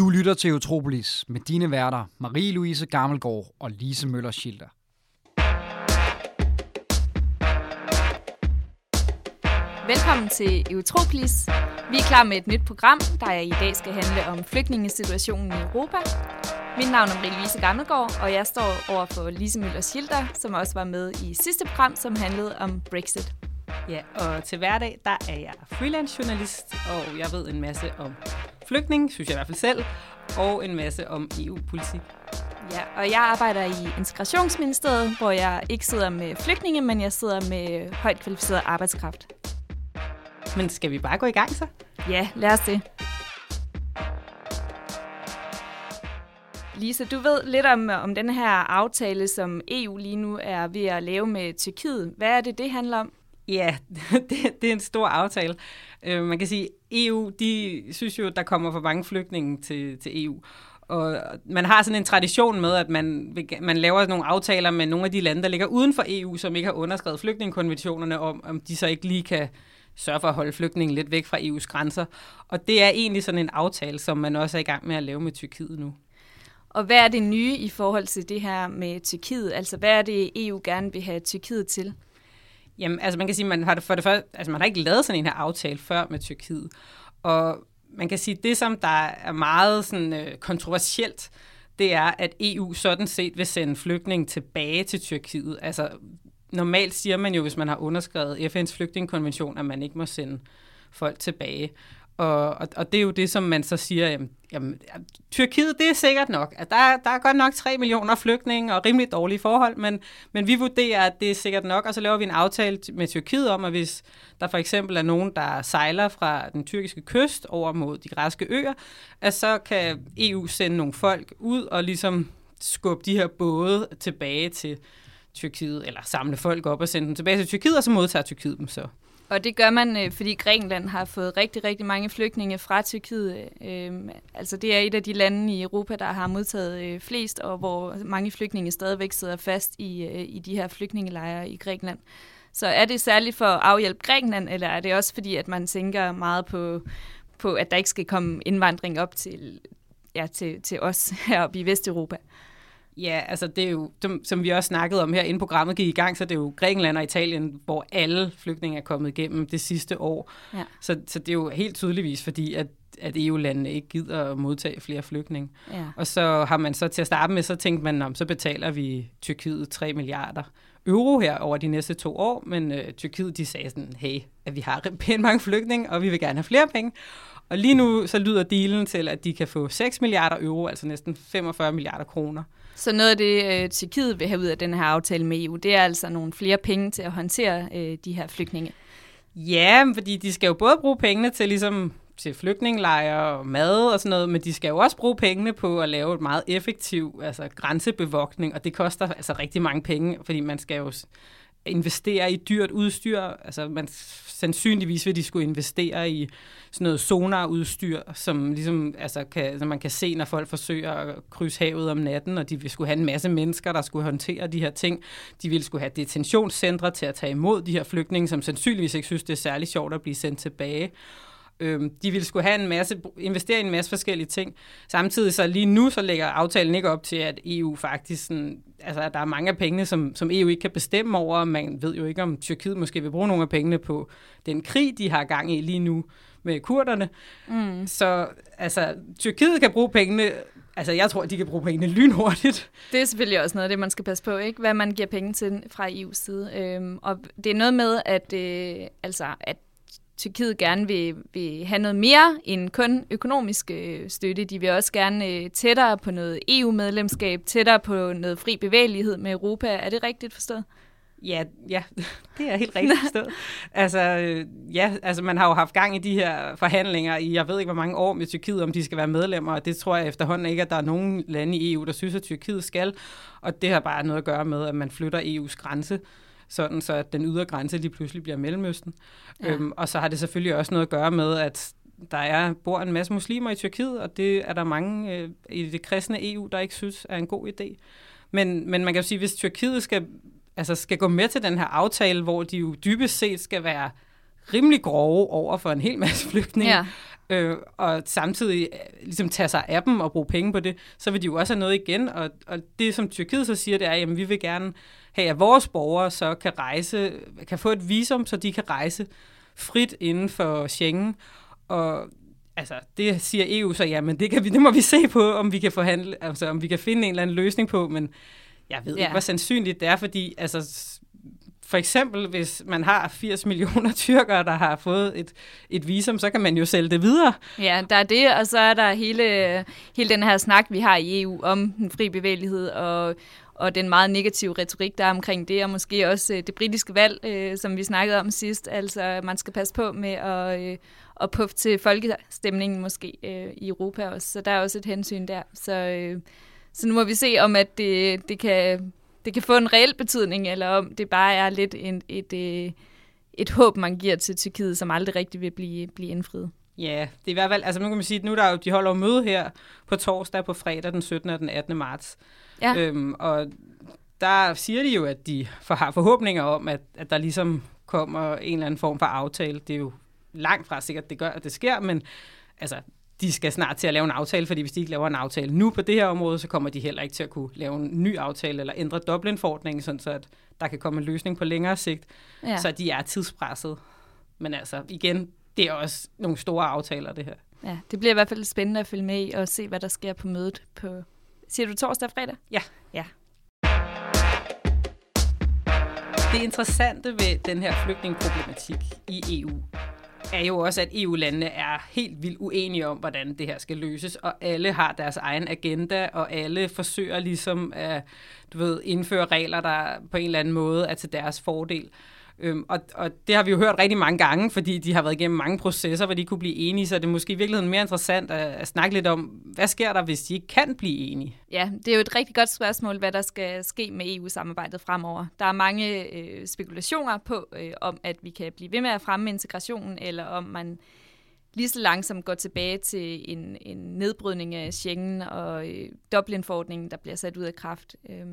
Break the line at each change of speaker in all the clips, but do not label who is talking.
Du lytter til Utropolis med dine værter Marie-Louise Gammelgaard og Lise Møller Schilder.
Velkommen til Eurotropolis. Vi er klar med et nyt program, der i dag skal handle om flygtningesituationen i Europa. Mit navn er Marie-Louise Gammelgaard, og jeg står over for Lise Møller Schilder, som også var med i sidste program, som handlede om Brexit.
Ja, og til hverdag, der er jeg freelance journalist, og jeg ved en masse om flygtning, synes jeg i hvert fald selv, og en masse om EU-politik.
Ja, og jeg arbejder i Integrationsministeriet, hvor jeg ikke sidder med flygtninge, men jeg sidder med højt kvalificeret arbejdskraft.
Men skal vi bare gå i gang så?
Ja, lad os det. Lisa, du ved lidt om, om den her aftale, som EU lige nu er ved at lave med Tyrkiet. Hvad er det, det handler om?
Ja, det, det er en stor aftale. Øh, man kan sige, EU, de synes jo, der kommer for mange flygtninge til, til EU. Og man har sådan en tradition med, at man, man laver nogle aftaler med nogle af de lande, der ligger uden for EU, som ikke har underskrevet flygtningekonventionerne om, om de så ikke lige kan sørge for at holde flygtningen lidt væk fra EU's grænser. Og det er egentlig sådan en aftale, som man også er i gang med at lave med Tyrkiet nu.
Og hvad er det nye i forhold til det her med Tyrkiet? Altså, hvad er det, EU gerne vil have Tyrkiet til?
Jamen, altså man kan sige, man har det for det første, altså man har ikke lavet sådan en her aftale før med Tyrkiet. Og man kan sige, det som der er meget sådan, øh, kontroversielt, det er, at EU sådan set vil sende flygtninge tilbage til Tyrkiet. Altså normalt siger man jo, hvis man har underskrevet FN's flygtningekonvention, at man ikke må sende folk tilbage. Og, og, og det er jo det, som man så siger, jamen, jamen Tyrkiet, det er sikkert nok. At der, der er godt nok 3 millioner flygtninge og rimelig dårlige forhold, men, men vi vurderer, at det er sikkert nok, og så laver vi en aftale med Tyrkiet om, at hvis der for eksempel er nogen, der sejler fra den tyrkiske kyst over mod de græske øer, at så kan EU sende nogle folk ud og ligesom skubbe de her både tilbage til Tyrkiet, eller samle folk op og sende dem tilbage til Tyrkiet, og så modtager Tyrkiet dem så.
Og det gør man, øh, fordi Grækenland har fået rigtig, rigtig mange flygtninge fra Tyrkiet. Øhm, altså det er et af de lande i Europa, der har modtaget øh, flest, og hvor mange flygtninge stadigvæk sidder fast i, øh, i de her flygtningelejre i Grækenland. Så er det særligt for at afhjælpe Grækenland, eller er det også fordi, at man tænker meget på, på at der ikke skal komme indvandring op til, ja, til, til os heroppe i Vesteuropa?
Ja, altså det er jo, som vi også snakkede om her, inden programmet gik i gang, så det er jo Grækenland og Italien, hvor alle flygtninge er kommet igennem det sidste år. Ja. Så, så det er jo helt tydeligvis, fordi at at EU-landene ikke gider at modtage flere flygtninge. Ja. Og så har man så til at starte med, så tænkt man, om så betaler vi Tyrkiet 3 milliarder euro her over de næste to år, men øh, Tyrkiet de sagde sådan, hey, at vi har pænt mange flygtninge, og vi vil gerne have flere penge. Og lige nu så lyder dealen til, at de kan få 6 milliarder euro, altså næsten 45 milliarder kroner.
Så noget af det, øh, Tyrkiet vil have ud af den her aftale med EU, det er altså nogle flere penge til at håndtere øh, de her flygtninge.
Ja, fordi de skal jo både bruge pengene til ligesom til flygtningelejre og mad og sådan noget, men de skal jo også bruge pengene på at lave et meget effektiv altså grænsebevogtning, og det koster altså rigtig mange penge, fordi man skal jo investere i dyrt udstyr. Altså man, sandsynligvis vil de skulle investere i sådan noget sonarudstyr, som ligesom, altså kan, som man kan se, når folk forsøger at krydse havet om natten, og de vil skulle have en masse mennesker, der skulle håndtere de her ting. De ville skulle have detentionscentre til at tage imod de her flygtninge, som sandsynligvis ikke synes, det er særlig sjovt at blive sendt tilbage. Øhm, de ville skulle have en masse, investere i en masse forskellige ting. Samtidig så lige nu, så lægger aftalen ikke op til, at EU faktisk, sådan, altså at der er mange af pengene, som, som EU ikke kan bestemme over. Man ved jo ikke, om Tyrkiet måske vil bruge nogle af pengene på den krig, de har gang i lige nu med kurderne. Mm. Så altså, Tyrkiet kan bruge pengene Altså, jeg tror, de kan bruge pengene lynhurtigt.
Det er selvfølgelig også noget af det, man skal passe på, ikke? Hvad man giver penge til fra EU's side. Øhm, og det er noget med, at, øh, altså, at Tyrkiet gerne vil, vil have noget mere end kun økonomisk øh, støtte. De vil også gerne øh, tættere på noget EU-medlemskab, tættere på noget fri bevægelighed med Europa. Er det rigtigt forstået?
Ja, ja, det er helt rigtigt forstået. altså, øh, ja, altså man har jo haft gang i de her forhandlinger i, jeg ved ikke hvor mange år med Tyrkiet, om de skal være medlemmer, og det tror jeg efterhånden ikke, at der er nogen lande i EU, der synes, at Tyrkiet skal, og det har bare noget at gøre med, at man flytter EU's grænse sådan så at den ydre grænse lige pludselig bliver Mellemøsten. Ja. Øhm, og så har det selvfølgelig også noget at gøre med, at der er, bor en masse muslimer i Tyrkiet, og det er der mange øh, i det kristne EU, der ikke synes er en god idé. Men, men man kan jo sige, hvis Tyrkiet skal, altså skal gå med til den her aftale, hvor de jo dybest set skal være rimelig grove over for en hel masse flygtninge, ja. Øh, og samtidig øh, ligesom tage sig af dem og bruge penge på det, så vil de jo også have noget igen. Og, og det, som Tyrkiet så siger, det er, at vi vil gerne have, at vores borgere så kan rejse, kan få et visum, så de kan rejse frit inden for Schengen. Og altså, det siger EU så, ja, men det, kan vi, det må vi se på, om vi kan forhandle, altså om vi kan finde en eller anden løsning på, men jeg ved ja. ikke, hvor sandsynligt det er, fordi altså, for eksempel, hvis man har 80 millioner tyrkere, der har fået et, et visum, så kan man jo sælge det videre.
Ja, der er det, og så er der hele, hele den her snak, vi har i EU om den fri bevægelighed og, og den meget negative retorik, der er omkring det, og måske også øh, det britiske valg, øh, som vi snakkede om sidst. Altså, man skal passe på med at, øh, at puffe til folkestemningen måske øh, i Europa også, så der er også et hensyn der. Så, øh, så nu må vi se, om at det, det kan det kan få en reel betydning, eller om det bare er lidt en, et, et, øh, et håb, man giver til Tyrkiet, som aldrig rigtig vil blive, blive indfriet.
Ja, det er i hvert fald, altså nu kan man sige, at nu der jo, de holder jo møde her på torsdag på fredag den 17. og den 18. marts. Ja. Øhm, og der siger de jo, at de har forhåbninger om, at, at der ligesom kommer en eller anden form for aftale. Det er jo langt fra sikkert, det gør, at det sker, men altså, de skal snart til at lave en aftale, fordi hvis de ikke laver en aftale nu på det her område, så kommer de heller ikke til at kunne lave en ny aftale eller ændre Dublin-forordningen, sådan så at der kan komme en løsning på længere sigt. Ja. Så de er tidspresset. Men altså, igen, det er også nogle store aftaler, det her.
Ja, det bliver i hvert fald spændende at følge med i og se, hvad der sker på mødet på, siger du torsdag og fredag?
Ja.
Ja.
Det interessante ved den her flygtningeproblematik i EU, er jo også, at EU-landene er helt vildt uenige om, hvordan det her skal løses, og alle har deres egen agenda, og alle forsøger ligesom at du ved, indføre regler, der på en eller anden måde er til deres fordel. Øhm, og, og det har vi jo hørt rigtig mange gange, fordi de har været igennem mange processer, hvor de kunne blive enige, så det er måske i virkeligheden mere interessant at, at snakke lidt om, hvad sker der, hvis de ikke kan blive enige?
Ja, det er jo et rigtig godt spørgsmål, hvad der skal ske med EU-samarbejdet fremover. Der er mange øh, spekulationer på, øh, om at vi kan blive ved med at fremme integrationen, eller om man lige så langsomt går tilbage til en, en nedbrydning af Schengen og øh, Dublin-forordningen, der bliver sat ud af kraft. Øh,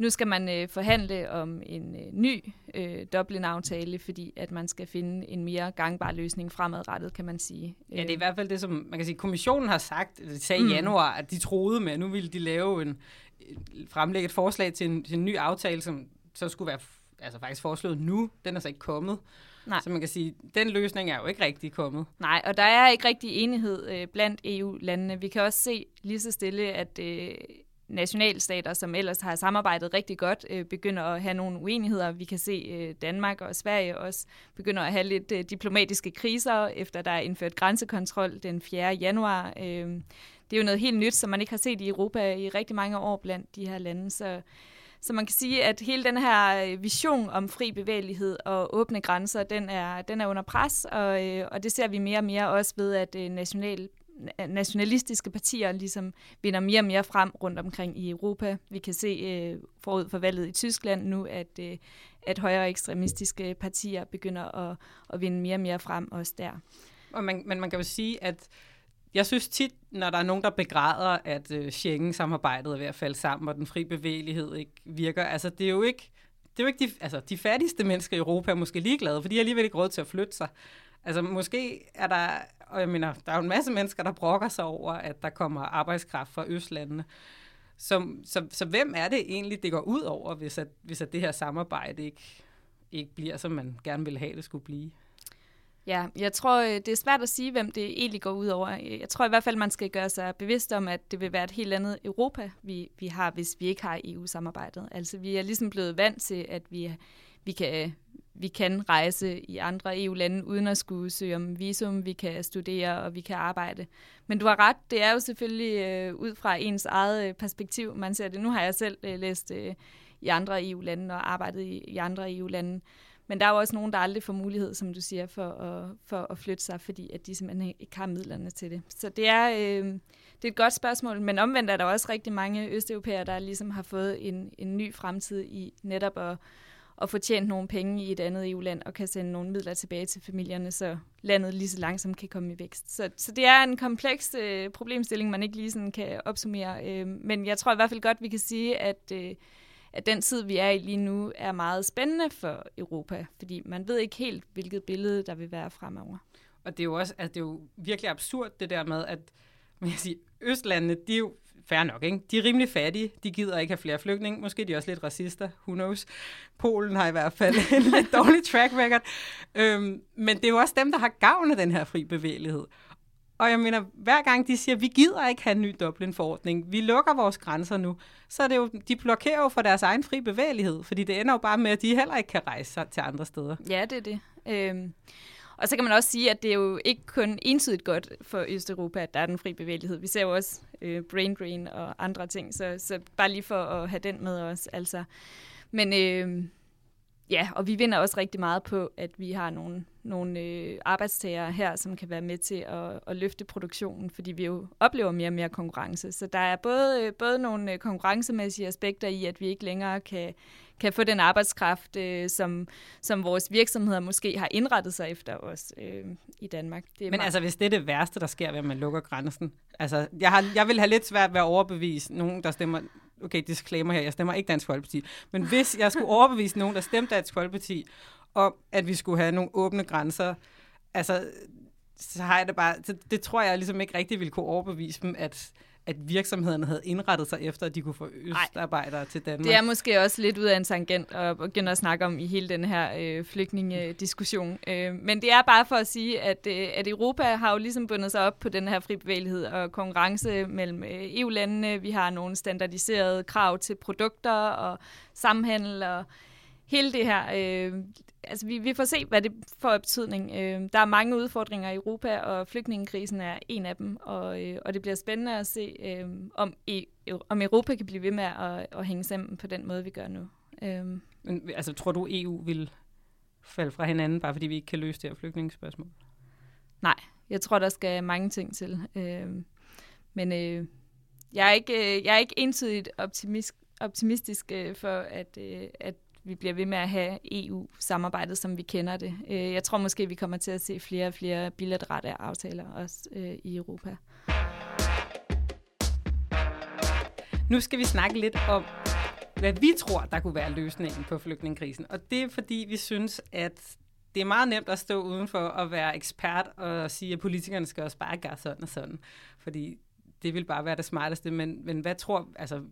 nu skal man øh, forhandle om en øh, ny øh, Dublin-aftale, fordi at man skal finde en mere gangbar løsning fremadrettet, kan man sige.
Ja, det er i hvert fald det, som man kan sige, kommissionen har sagt, det sagde mm. i januar, at de troede med, at nu ville de lave en, fremlægge et forslag til en, til en ny aftale, som så skulle være altså faktisk foreslået nu. Den er så ikke kommet. Nej. Så man kan sige, den løsning er jo ikke rigtig kommet.
Nej, og der er ikke rigtig enighed øh, blandt EU-landene. Vi kan også se lige så stille, at øh, nationalstater, som ellers har samarbejdet rigtig godt, øh, begynder at have nogle uenigheder. Vi kan se øh, Danmark og Sverige også begynder at have lidt øh, diplomatiske kriser, efter der er indført grænsekontrol den 4. januar. Øh, det er jo noget helt nyt, som man ikke har set i Europa i rigtig mange år blandt de her lande. Så, så man kan sige, at hele den her øh, vision om fri bevægelighed og åbne grænser, den er, den er under pres, og, øh, og det ser vi mere og mere også ved, at øh, national nationalistiske partier ligesom vinder mere og mere frem rundt omkring i Europa. Vi kan se øh, forud for valget i Tyskland nu, at, øh, at højere ekstremistiske partier begynder at, at vinde mere og mere frem også der.
Og man, men man kan jo sige, at jeg synes tit, når der er nogen, der begræder, at øh, Schengen-samarbejdet er ved at falde sammen, og den fri bevægelighed ikke virker, altså det er jo ikke, det er jo ikke de, altså, de fattigste mennesker i Europa er måske ligeglade, for de har alligevel ikke råd til at flytte sig. Altså måske er der, og jeg mener, der er jo en masse mennesker, der brokker sig over, at der kommer arbejdskraft fra Østlandene. Så, så, så hvem er det egentlig, det går ud over, hvis, at, hvis at det her samarbejde ikke, ikke bliver, som man gerne ville have, det skulle blive?
Ja, jeg tror, øh, det er svært at sige, hvem det egentlig går ud over. Jeg tror i hvert fald, man skal gøre sig bevidst om, at det vil være et helt andet Europa, vi, vi har, hvis vi ikke har EU-samarbejdet. Altså, vi er ligesom blevet vant til, at vi, vi kan vi kan rejse i andre EU-lande uden at skulle søge om visum, vi kan studere og vi kan arbejde. Men du har ret, det er jo selvfølgelig øh, ud fra ens eget øh, perspektiv, man ser det. Nu har jeg selv øh, læst øh, i andre EU-lande og arbejdet i, i andre EU-lande. Men der er jo også nogen, der aldrig får mulighed, som du siger, for at, for at flytte sig, fordi at de simpelthen ikke har midlerne til det. Så det er, øh, det er et godt spørgsmål, men omvendt er der også rigtig mange østeuropæere, der ligesom har fået en, en ny fremtid i netop at og få tjent nogle penge i et andet EU-land og kan sende nogle midler tilbage til familierne, så landet lige så langsomt kan komme i vækst. Så, så det er en kompleks øh, problemstilling, man ikke lige sådan kan opsummere. Øh, men jeg tror i hvert fald godt, vi kan sige, at, øh, at den tid, vi er i lige nu, er meget spændende for Europa, fordi man ved ikke helt, hvilket billede der vil være fremover.
Og det er jo også, altså, det er jo virkelig absurd det der med, at man kan sige, Østlandene, de er jo fair nok, ikke? De er rimelig fattige, de gider ikke have flere flygtninge, måske de er også lidt racister, who knows. Polen har i hvert fald en lidt dårlig track record. Øhm, men det er jo også dem, der har gavn af den her fri bevægelighed. Og jeg mener, hver gang de siger, vi gider ikke have en ny Dublin-forordning, vi lukker vores grænser nu, så er det jo, de blokerer jo for deres egen fri bevægelighed, fordi det ender jo bare med, at de heller ikke kan rejse sig til andre steder.
Ja, det er det. Øhm, og så kan man også sige, at det er jo ikke kun ensidigt godt for Østeuropa, at der er den fri bevægelighed. Vi ser jo også øh, brain drain og andre ting, så, så bare lige for at have den med os. Altså. Men øh, ja, og vi vinder også rigtig meget på, at vi har nogle, nogle øh, arbejdstagere her, som kan være med til at, at løfte produktionen, fordi vi jo oplever mere og mere konkurrence. Så der er både, øh, både nogle øh, konkurrencemæssige aspekter i, at vi ikke længere kan, kan få den arbejdskraft, øh, som, som vores virksomheder måske har indrettet sig efter os øh, i Danmark.
Det er Men meget... altså, hvis det er det værste, der sker ved, at man lukker grænsen, altså, jeg, har, jeg vil have lidt svært ved at overbevise nogen, der stemmer, okay, disclaimer her, jeg stemmer ikke Dansk Folkeparti, men hvis jeg skulle overbevise nogen, der stemte Dansk Folkeparti, om, at vi skulle have nogle åbne grænser, altså, så har jeg det bare, det, det tror jeg ligesom ikke rigtig ville kunne overbevise dem, at at virksomhederne havde indrettet sig efter, at de kunne få østarbejdere til Danmark.
Det er måske også lidt ud af en tangent at begynde at snakke om i hele den her øh, flygtningediskussion. Øh, men det er bare for at sige, at, øh, at Europa har jo ligesom bundet sig op på den her fri bevægelighed og konkurrence mellem øh, EU-landene. Vi har nogle standardiserede krav til produkter og samhandel og hele det her, øh, altså vi, vi får se, hvad det får af betydning. Øh, der er mange udfordringer i Europa, og flygtningekrisen er en af dem, og, øh, og det bliver spændende at se, øh, om, e, om Europa kan blive ved med at, at hænge sammen på den måde, vi gør nu.
Øh. Men, altså, tror du, EU vil falde fra hinanden, bare fordi vi ikke kan løse det her flygtningsspørgsmål?
Nej, jeg tror, der skal mange ting til. Øh, men øh, jeg, er ikke, øh, jeg er ikke entydigt optimist, optimistisk øh, for, at, øh, at vi bliver ved med at have EU-samarbejdet, som vi kender det. Øh, jeg tror måske, vi kommer til at se flere og flere bilaterale aftaler også øh, i Europa.
Nu skal vi snakke lidt om, hvad vi tror, der kunne være løsningen på flygtningekrisen. Og det er fordi, vi synes, at det er meget nemt at stå udenfor og være ekspert og sige, at politikerne skal også bare gøre sådan og sådan. Fordi det vil bare være det smarteste. Men, men hvad tror, altså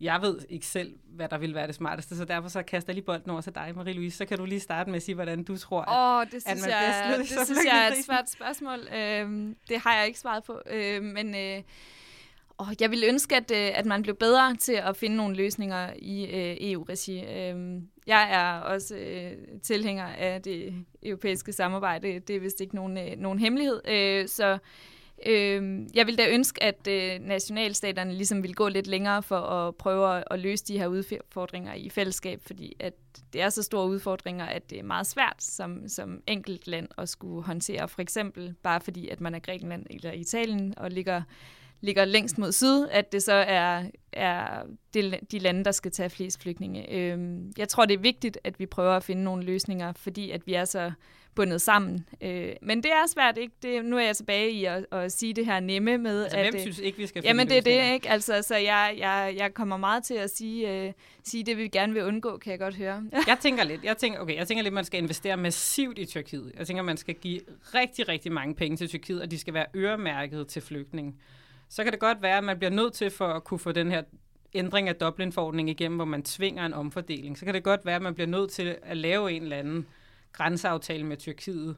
jeg ved ikke selv, hvad der vil være det smarteste, så derfor så kaster jeg lige bolden over til dig, Marie-Louise. Så kan du lige starte med at sige, hvordan du tror,
at, oh, det synes at man jeg, bedst Det synes jeg er et svært spørgsmål. Øhm, det har jeg ikke svaret på. Øhm, men øh, oh, jeg ville ønske, at, øh, at man blev bedre til at finde nogle løsninger i øh, EU-regi. Øhm, jeg er også øh, tilhænger af det europæiske samarbejde. Det er vist ikke nogen, øh, nogen hemmelighed. Øh, så Øh, jeg vil da ønske, at øh, nationalstaterne ligesom vil gå lidt længere for at prøve at, at løse de her udfordringer i fællesskab, fordi at det er så store udfordringer, at det er meget svært som, som enkelt land at skulle håndtere. For eksempel bare fordi, at man er Grækenland eller Italien og ligger, ligger længst mod syd, at det så er, er de, de lande, der skal tage flest flygtninge. Øh, jeg tror, det er vigtigt, at vi prøver at finde nogle løsninger, fordi at vi er så bundet sammen. Øh, men det er svært, ikke? Det, nu er jeg tilbage i at, at sige det her nemme med,
altså,
at...
hvem øh, synes ikke, vi skal
Jamen, det er det, ikke? Altså, så jeg, jeg, jeg kommer meget til at sige, uh, sige det, vi gerne vil undgå, kan jeg godt høre.
jeg tænker lidt, jeg tænker, okay, jeg tænker lidt, man skal investere massivt i Tyrkiet. Jeg tænker, man skal give rigtig, rigtig mange penge til Tyrkiet, og de skal være øremærket til flygtninge. Så kan det godt være, at man bliver nødt til for at kunne få den her ændring af Dublin-forordningen igennem, hvor man tvinger en omfordeling. Så kan det godt være, at man bliver nødt til at lave en eller anden grænseaftale med Tyrkiet,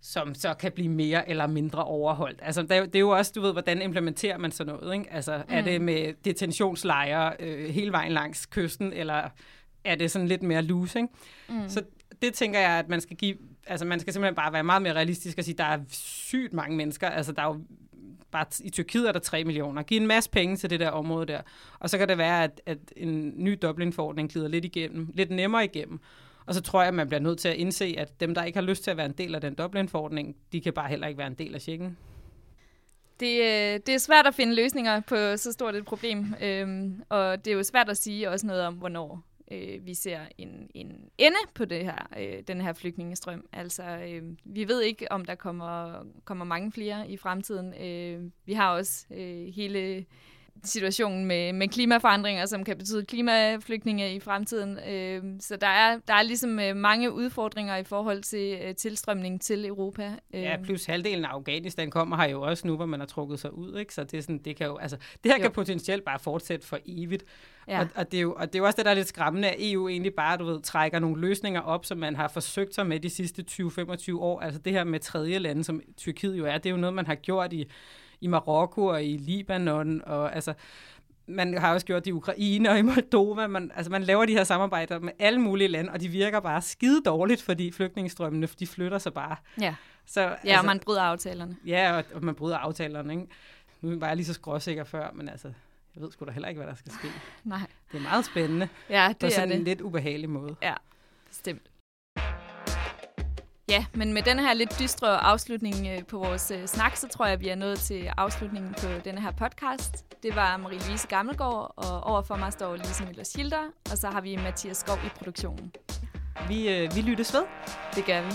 som så kan blive mere eller mindre overholdt. Altså, det er, det er jo også, du ved, hvordan implementerer man sådan noget, ikke? Altså, mm. er det med detentionslejre øh, hele vejen langs kysten, eller er det sådan lidt mere loose, ikke? Mm. Så det tænker jeg, at man skal give, altså man skal simpelthen bare være meget mere realistisk og sige, der er sygt mange mennesker, altså der er jo bare i Tyrkiet er der 3 millioner. Giv en masse penge til det der område der. Og så kan det være, at, at en ny Dublin-forordning glider lidt igennem, lidt nemmere igennem. Og så tror jeg, at man bliver nødt til at indse, at dem, der ikke har lyst til at være en del af den Dublin-forordning, de kan bare heller ikke være en del af Schengen.
Det, øh, det er svært at finde løsninger på så stort et problem, øhm, og det er jo svært at sige også noget om, hvornår øh, vi ser en, en ende på det her, øh, den her flygtningestrøm. Altså, øh, vi ved ikke, om der kommer, kommer mange flere i fremtiden. Øh, vi har også øh, hele situationen med, med klimaforandringer, som kan betyde klimaflygtninge i fremtiden. Øh, så der er, der er ligesom øh, mange udfordringer i forhold til øh, tilstrømning til Europa.
Øh. Ja, plus halvdelen af Afghanistan kommer her jo også nu, hvor man har trukket sig ud, ikke? Så det, er sådan, det, kan jo, altså, det her jo. kan potentielt bare fortsætte for evigt. Ja. Og, og, det er jo, og det er jo også det, der er lidt skræmmende, at EU egentlig bare, du ved, trækker nogle løsninger op, som man har forsøgt sig med de sidste 20-25 år. Altså det her med tredje lande, som Tyrkiet jo er, det er jo noget, man har gjort i i Marokko og i Libanon, og altså, man har også gjort det i Ukraine og i Moldova. Man, altså, man laver de her samarbejder med alle mulige lande, og de virker bare skide dårligt, fordi flygtningestrømmene, de flytter sig bare.
Ja, så, ja altså, og man bryder aftalerne.
Ja, og, og man bryder aftalerne. Ikke? Nu var jeg lige så skråsikker før, men altså, jeg ved sgu da heller ikke, hvad der skal ske.
Nej.
Det er meget spændende.
Ja, det
på sådan
er det.
en lidt ubehagelig måde.
Ja, bestemt. Ja, men med den her lidt dystre afslutning øh, på vores øh, snak, så tror jeg, at vi er nået til afslutningen på denne her podcast. Det var Marie-Louise Gammelgaard, og overfor mig står Lise Møller Schilder, og så har vi Mathias Skov i produktionen.
Vi, øh, vi lyttes ved.
Det gør vi.